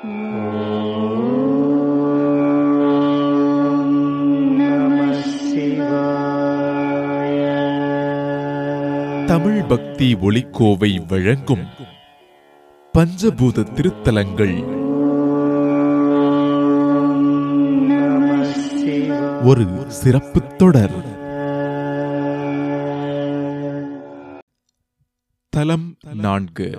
தமிழ் பக்தி ஒளிக்கோவை வழங்கும் பஞ்சபூத திருத்தலங்கள். ஒரு சிறப்பு தொடர். தலம் நான்கு.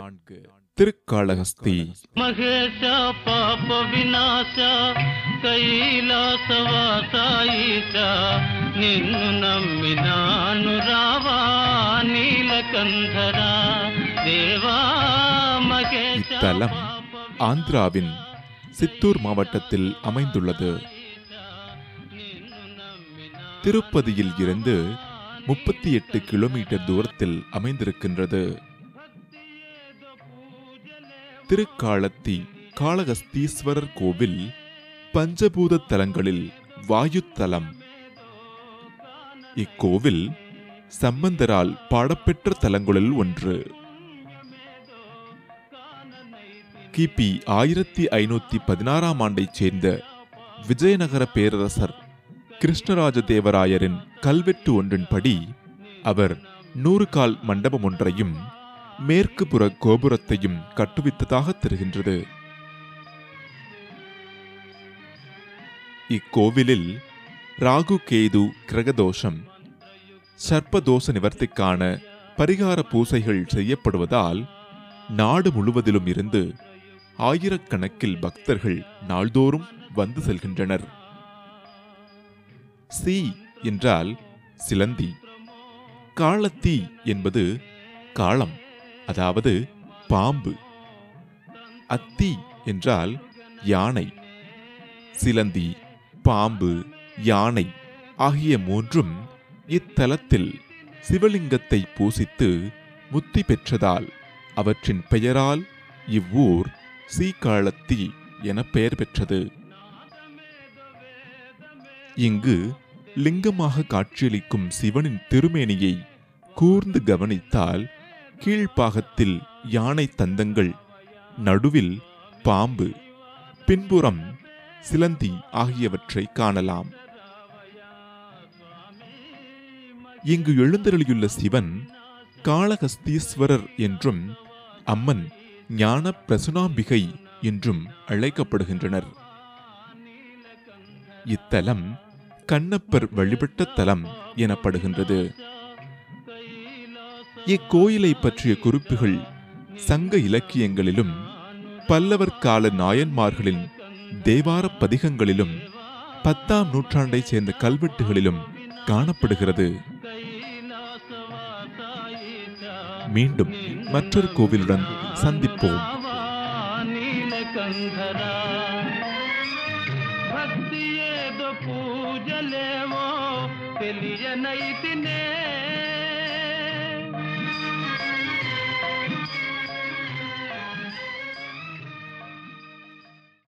திருக்காளஹஸ்தி. மகேஷா பாப விநாசா కైలాసవాసాయిచా నిన్ను నమ్మినాను రావా నీలకంధరా దేవా இத்தலம் ஆந்திராவின் சித்தூர் மாவட்டத்தில் அமைந்துள்ளது. திருப்பதியில் இருந்து முப்பத்தி எட்டு கிலோமீட்டர் தூரத்தில் அமைந்திருக்கின்றது. திருக்காலத்தி காளகஸ்தீஸ்வரர் கோவில் பஞ்சபூத தலங்களில் வாயுத்தலம். இக்கோவில் சம்பந்தரால் பாடப்பெற்ற தலங்களில் ஒன்று. கிபி ஆயிரத்தி ஐநூத்தி பதினாறாம் ஆண்டைச் சேர்ந்த விஜயநகர பேரரசர் கிருஷ்ணராஜ தேவராயரின் கல்வெட்டு ஒன்றின்படி அவர் நூறு கால் மண்டபம் ஒன்றையும் மேற்கு புற கோபுரத்தையும் கட்டுவித்ததாக தெரிகின்றது. இக்கோவிலில் ராகு கேது கிரகதோஷம் சர்ப்பதோஷ நிவர்த்திக்கான பரிகார பூசைகள் செய்யப்படுவதால் நாடு முழுவதிலும் இருந்து ஆயிரக்கணக்கில் பக்தர்கள் நாள்தோறும் வந்து செல்கின்றனர். சி என்றால் சிலந்தி காலத்தி என்பது காலம். அதாவது பாம்பு. அத்தி என்றால் யானை. சிலந்தி பாம்பு யானை ஆகிய மூன்றும் இத்தலத்தில் சிவலிங்கத்தை பூசித்து முத்தி பெற்றதால் அவற்றின் பெயரால் இவ்வூர் சீக்காளத்தி என பெயர் பெற்றது. இங்கு லிங்கமாக காட்சியளிக்கும் சிவனின் திருமேனியை கூர்ந்து கவனித்தால் கீழ்ப்பாகத்தில் யானை தந்தங்கள் நடுவில் பாம்பு பின்புறம் சிலந்தி ஆகியவற்றை காணலாம். இங்கு எழுந்தருளியுள்ள சிவன் காளகஸ்தீஸ்வரர் என்றும் அம்மன் ஞான பிரசுனாம்பிகை என்றும் அழைக்கப்படுகின்றனர். இத்தலம் கண்ணப்பர் வழிபட்ட தலம் எனப்படுகின்றது. இக்கோயிலை பற்றிய குறிப்புகள் சங்க இலக்கியங்களிலும் பல்லவர் கால நாயன்மார்களின் தேவார பதிகங்களிலும் பத்தாம் நூற்றாண்டைச் சேர்ந்த கல்வெட்டுகளிலும் காணப்படுகிறது. மீண்டும் மற்றொரு கோவிலுடன் சந்திப்போம். பூஜலேவோ தெளிய நைத்தினே.